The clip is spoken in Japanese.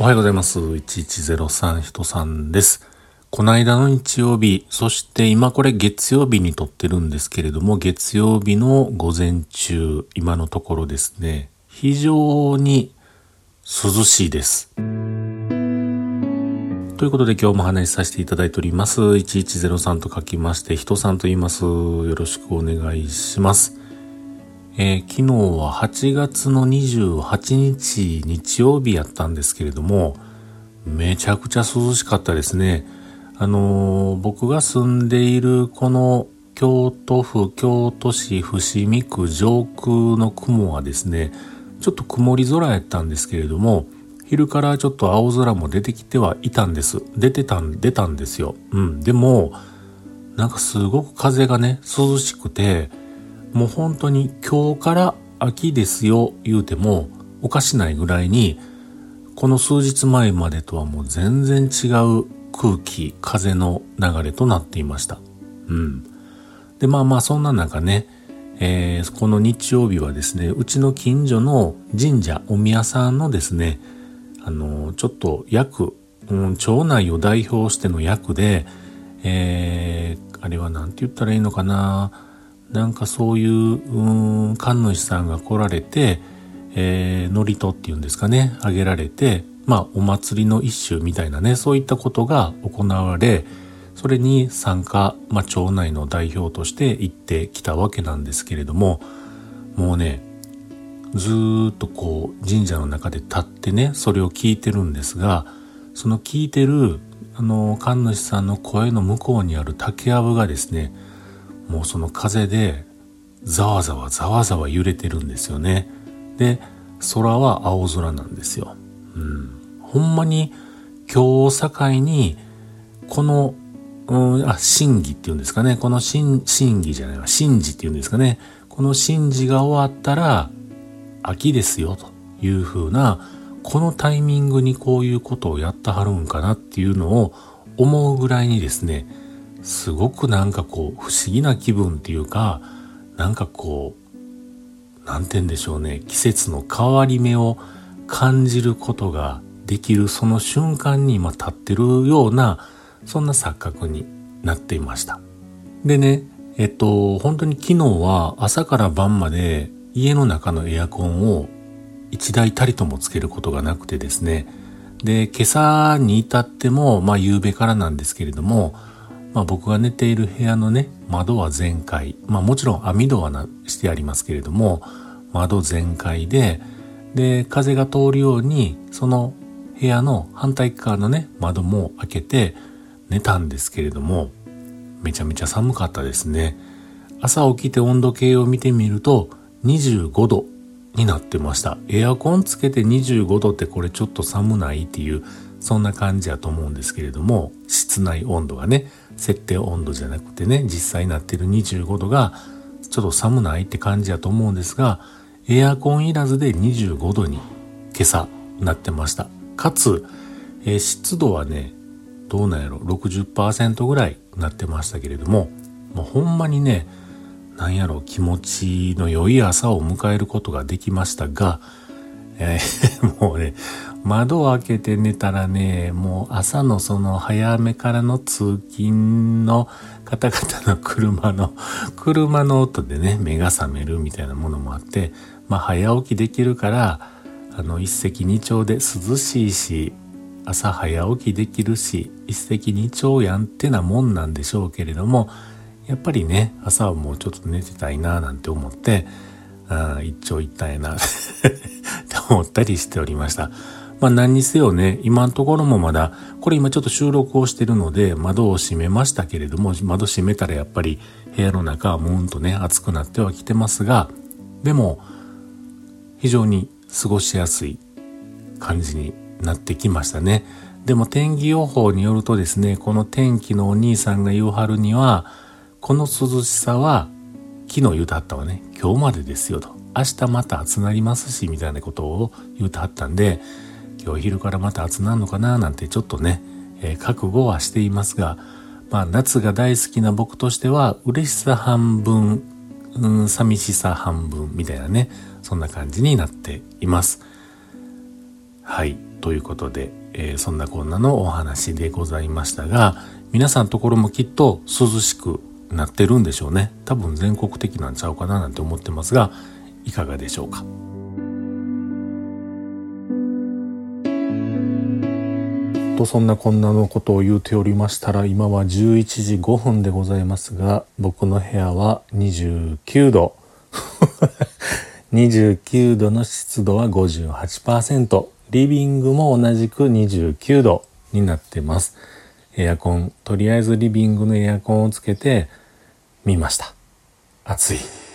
おはようございます。1103人さんです。この間の日曜日、そして今これ月曜日に撮ってるんですけれども、月曜日の午前中、今のところですね、非常に涼しいです。ということで今日も話しさせていただいております。1103と書きまして、人さんと言います。よろしくお願いします。えー、昨日は8月の28日日曜日やったんですけれども、めちゃくちゃ涼しかったですね。あのー、僕が住んでいるこの京都府京都市伏見区上空の雲はですね、ちょっと曇り空やったんですけれども、昼からちょっと青空も出てきてはいたんです。出てたん、出たんですよ。うん。でも、なんかすごく風がね、涼しくて、もう本当に今日から秋ですよ言うてもおかしないぐらいにこの数日前までとはもう全然違う空気、風の流れとなっていました。うん。で、まあまあそんな中ね、えー、この日曜日はですね、うちの近所の神社、お宮さんのですね、あのー、ちょっと役、うん、町内を代表しての役で、えー、あれは何て言ったらいいのかな、なんかそういう、うん、神主さんが来られて、えー、祝詞っていうんですかね、あげられて、まあ、お祭りの一種みたいなね、そういったことが行われ、それに参加、まあ、町内の代表として行ってきたわけなんですけれども、もうね、ずっとこう、神社の中で立ってね、それを聞いてるんですが、その聞いてる、あの、神主さんの声の向こうにある竹やぶがですね、もうその風でざわざわざわざわ揺れてるんですよね。で、空は青空なんですよ。うん。ほんまに今日を境に、この、うん、あ、審議っていうんですかね。この審、審議じゃないわ。審議っていうんですかね。この審議が終わったら、秋ですよ、というふうな、このタイミングにこういうことをやってはるんかなっていうのを思うぐらいにですね、すごくなんかこう不思議な気分っていうかなんかこうなんて言うんでしょうね。季節の変わり目を感じることができるその瞬間に今立ってるようなそんな錯覚になっていました。でねえっと本当に昨日は朝から晩まで家の中のエアコンを一台たりともつけることがなくてですね。で今朝に至ってもまあ夕べからなんですけれどもまあ、僕が寝ている部屋のね、窓は全開。まあもちろん網戸はなしてありますけれども、窓全開で、で、風が通るように、その部屋の反対側のね、窓も開けて寝たんですけれども、めちゃめちゃ寒かったですね。朝起きて温度計を見てみると、25度になってました。エアコンつけて25度ってこれちょっと寒ないっていう、そんな感じやと思うんですけれども、室内温度がね、設定温度じゃなくてね、実際になっている25度がちょっと寒ないって感じやと思うんですが、エアコンいらずで25度に今朝なってました。かつ、えー、湿度はね、どうなんやろ、60%ぐらいなってましたけれども、もうほんまにね、なんやろ、気持ちの良い朝を迎えることができましたが、えー、もうね、窓を開けて寝たらね、もう朝のその早めからの通勤の方々の車の、車の音でね、目が覚めるみたいなものもあって、まあ早起きできるから、あの一石二鳥で涼しいし、朝早起きできるし、一石二鳥やんってなもんなんでしょうけれども、やっぱりね、朝はもうちょっと寝てたいななんて思って、あ一長一短やな って思ったりしておりました。まあ何にせよね、今のところもまだ、これ今ちょっと収録をしてるので窓を閉めましたけれども、窓閉めたらやっぱり部屋の中はムーンとね、暑くなってはきてますが、でも、非常に過ごしやすい感じになってきましたね。でも天気予報によるとですね、この天気のお兄さんが言うはるには、この涼しさは、昨日言うたったわね、今日までですよと。明日また暑なりますし、みたいなことを言うてはったんで、今日昼からまた暑なんのかななんてちょっとね、えー、覚悟はしていますが、まあ夏が大好きな僕としては嬉しさ半分、うん、寂しさ半分みたいなね、そんな感じになっています。はい。ということで、えー、そんなこんなのお話でございましたが、皆さんところもきっと涼しくなってるんでしょうね。多分全国的なんちゃうかななんて思ってますが、いかがでしょうか？とそんなこんなのことを言うておりましたら今は11時5分でございますが僕の部屋は29度。29度の湿度は58%リビングも同じく29度になってます。エアコン。とりあえずリビングのエアコンをつけてみました。暑い。